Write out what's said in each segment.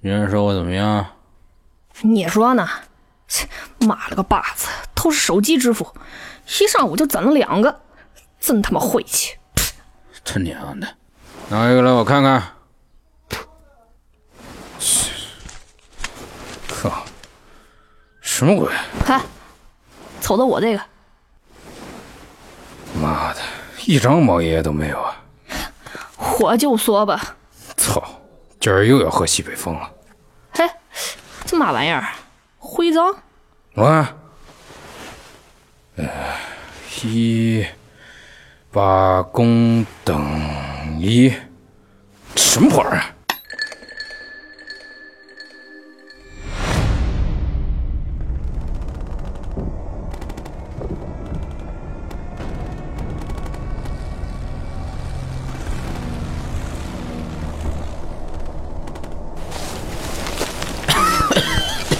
别人说我怎么样？你说呢？切，妈了个巴子，都是手机支付，一上午就攒了两个，真他妈晦气！他娘的，拿一个来我看看。切，靠，什么鬼？看，瞅瞅我这个，妈的，一张毛爷爷都没有啊！我就说吧，操，今儿又要喝西北风了。嘿，这嘛玩意儿？徽章？我看，呃，一八公等一，什么玩意儿？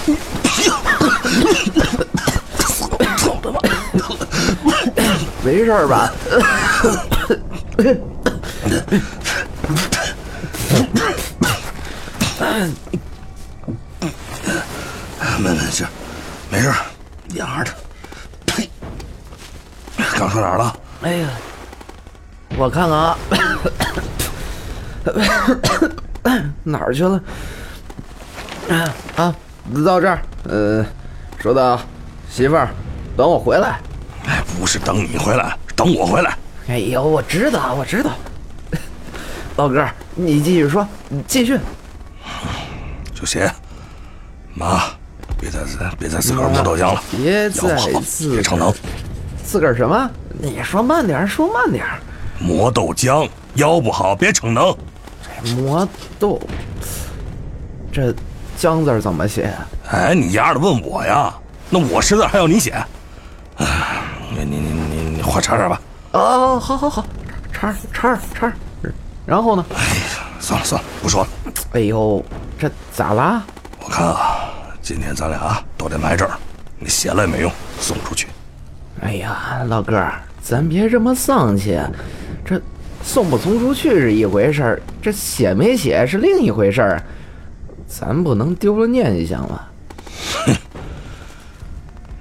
没事儿吧？没没事，没事，一样的。呸！刚说哪儿了？哎呀，我看看啊，哪儿去了？啊，到这儿。呃，说到媳妇儿，等我回来。哎，不是等你回来，等我回来。哎呦，我知道，我知道。老哥，你继续说，你继续。就写，妈，别再别再自个儿磨豆浆了，别再自别逞能。自个儿什么？你说慢点，说慢点。磨豆浆，腰不好，别逞能。磨豆，这姜字儿怎么写？哎，你丫的问我呀？那我识字还要你写？哎，你你你你你画叉叉吧。哦，好好好，叉叉叉。然后呢？哎呀，算了算了，不说了。哎呦，这咋啦？我看啊，今天咱俩都得埋这儿，你写了也没用，送出去。哎呀，老哥，咱别这么丧气，这送不送出去是一回事儿，这写没写是另一回事儿，咱不能丢了念想吧？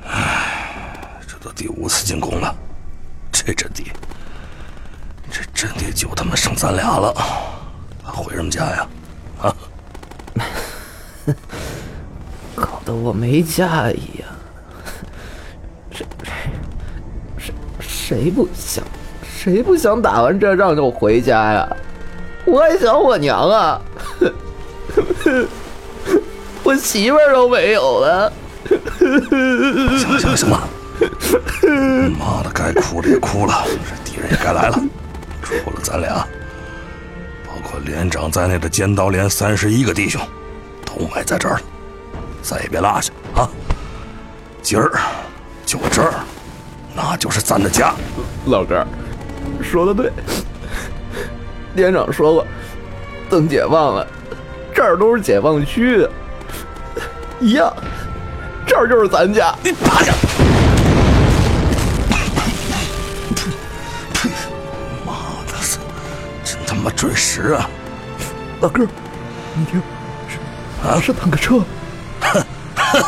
唉。这都第五次进宫了，这阵地，这阵地就他妈剩咱俩了，回什么家呀？啊！搞得我没家一样。谁谁谁不想谁不想打完这仗就回家呀？我还想我娘啊！我媳妇儿都没有了。行了行了行了，妈的，该哭的也哭了，这敌人也该来了。除了咱俩，包括连长在内的尖刀连三十一个弟兄，都埋在这儿了，再也别落下啊！今儿就这儿，那就是咱的家。老哥，说的对。连长说过，等解放了，这儿都是解放区，一样，这儿就是咱家。你趴下！妈的，真他妈准时啊！老哥，你听，是啊，是坦克车。哈哈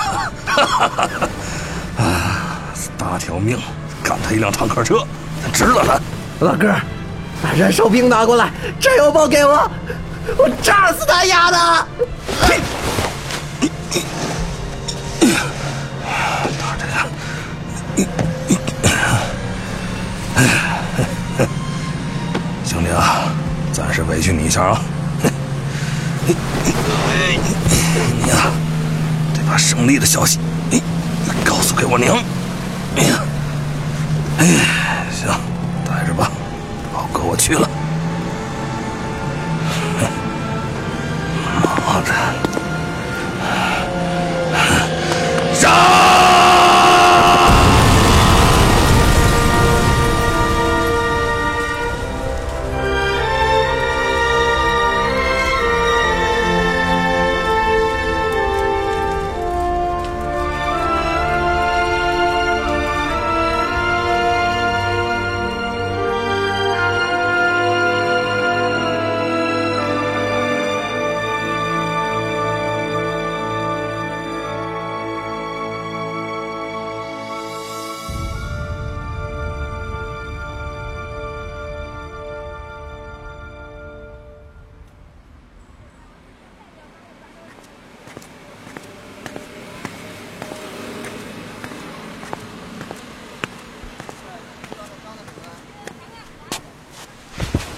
哈哈哈啊，搭条命干他一辆坦克车，值了他。老哥，把燃烧瓶拿过来，炸药包给我，我炸死他丫的！回去你一下啊。你呀，得把胜利的消息，哎告诉给我娘。哎呀，哎，行，带着吧，老哥我去了。妈的！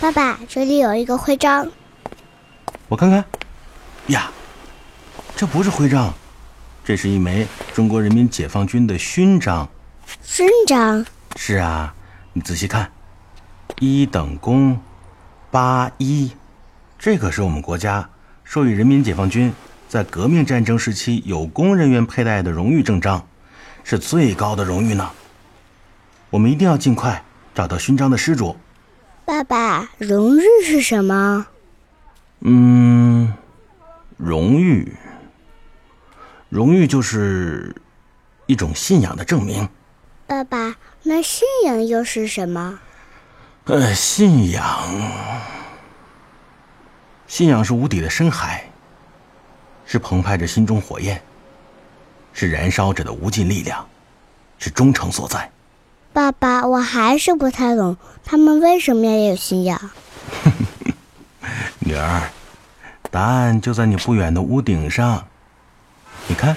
爸爸，这里有一个徽章，我看看。呀，这不是徽章，这是一枚中国人民解放军的勋章。勋章？是啊，你仔细看，一等功，八一，这可是我们国家授予人民解放军在革命战争时期有功人员佩戴的荣誉证章，是最高的荣誉呢。我们一定要尽快找到勋章的失主。爸爸，荣誉是什么？嗯，荣誉，荣誉就是一种信仰的证明。爸爸，那信仰又是什么？呃，信仰，信仰是无底的深海，是澎湃着心中火焰，是燃烧着的无尽力量，是忠诚所在。爸爸，我还是不太懂，他们为什么要有信仰？女儿，答案就在你不远的屋顶上，你看。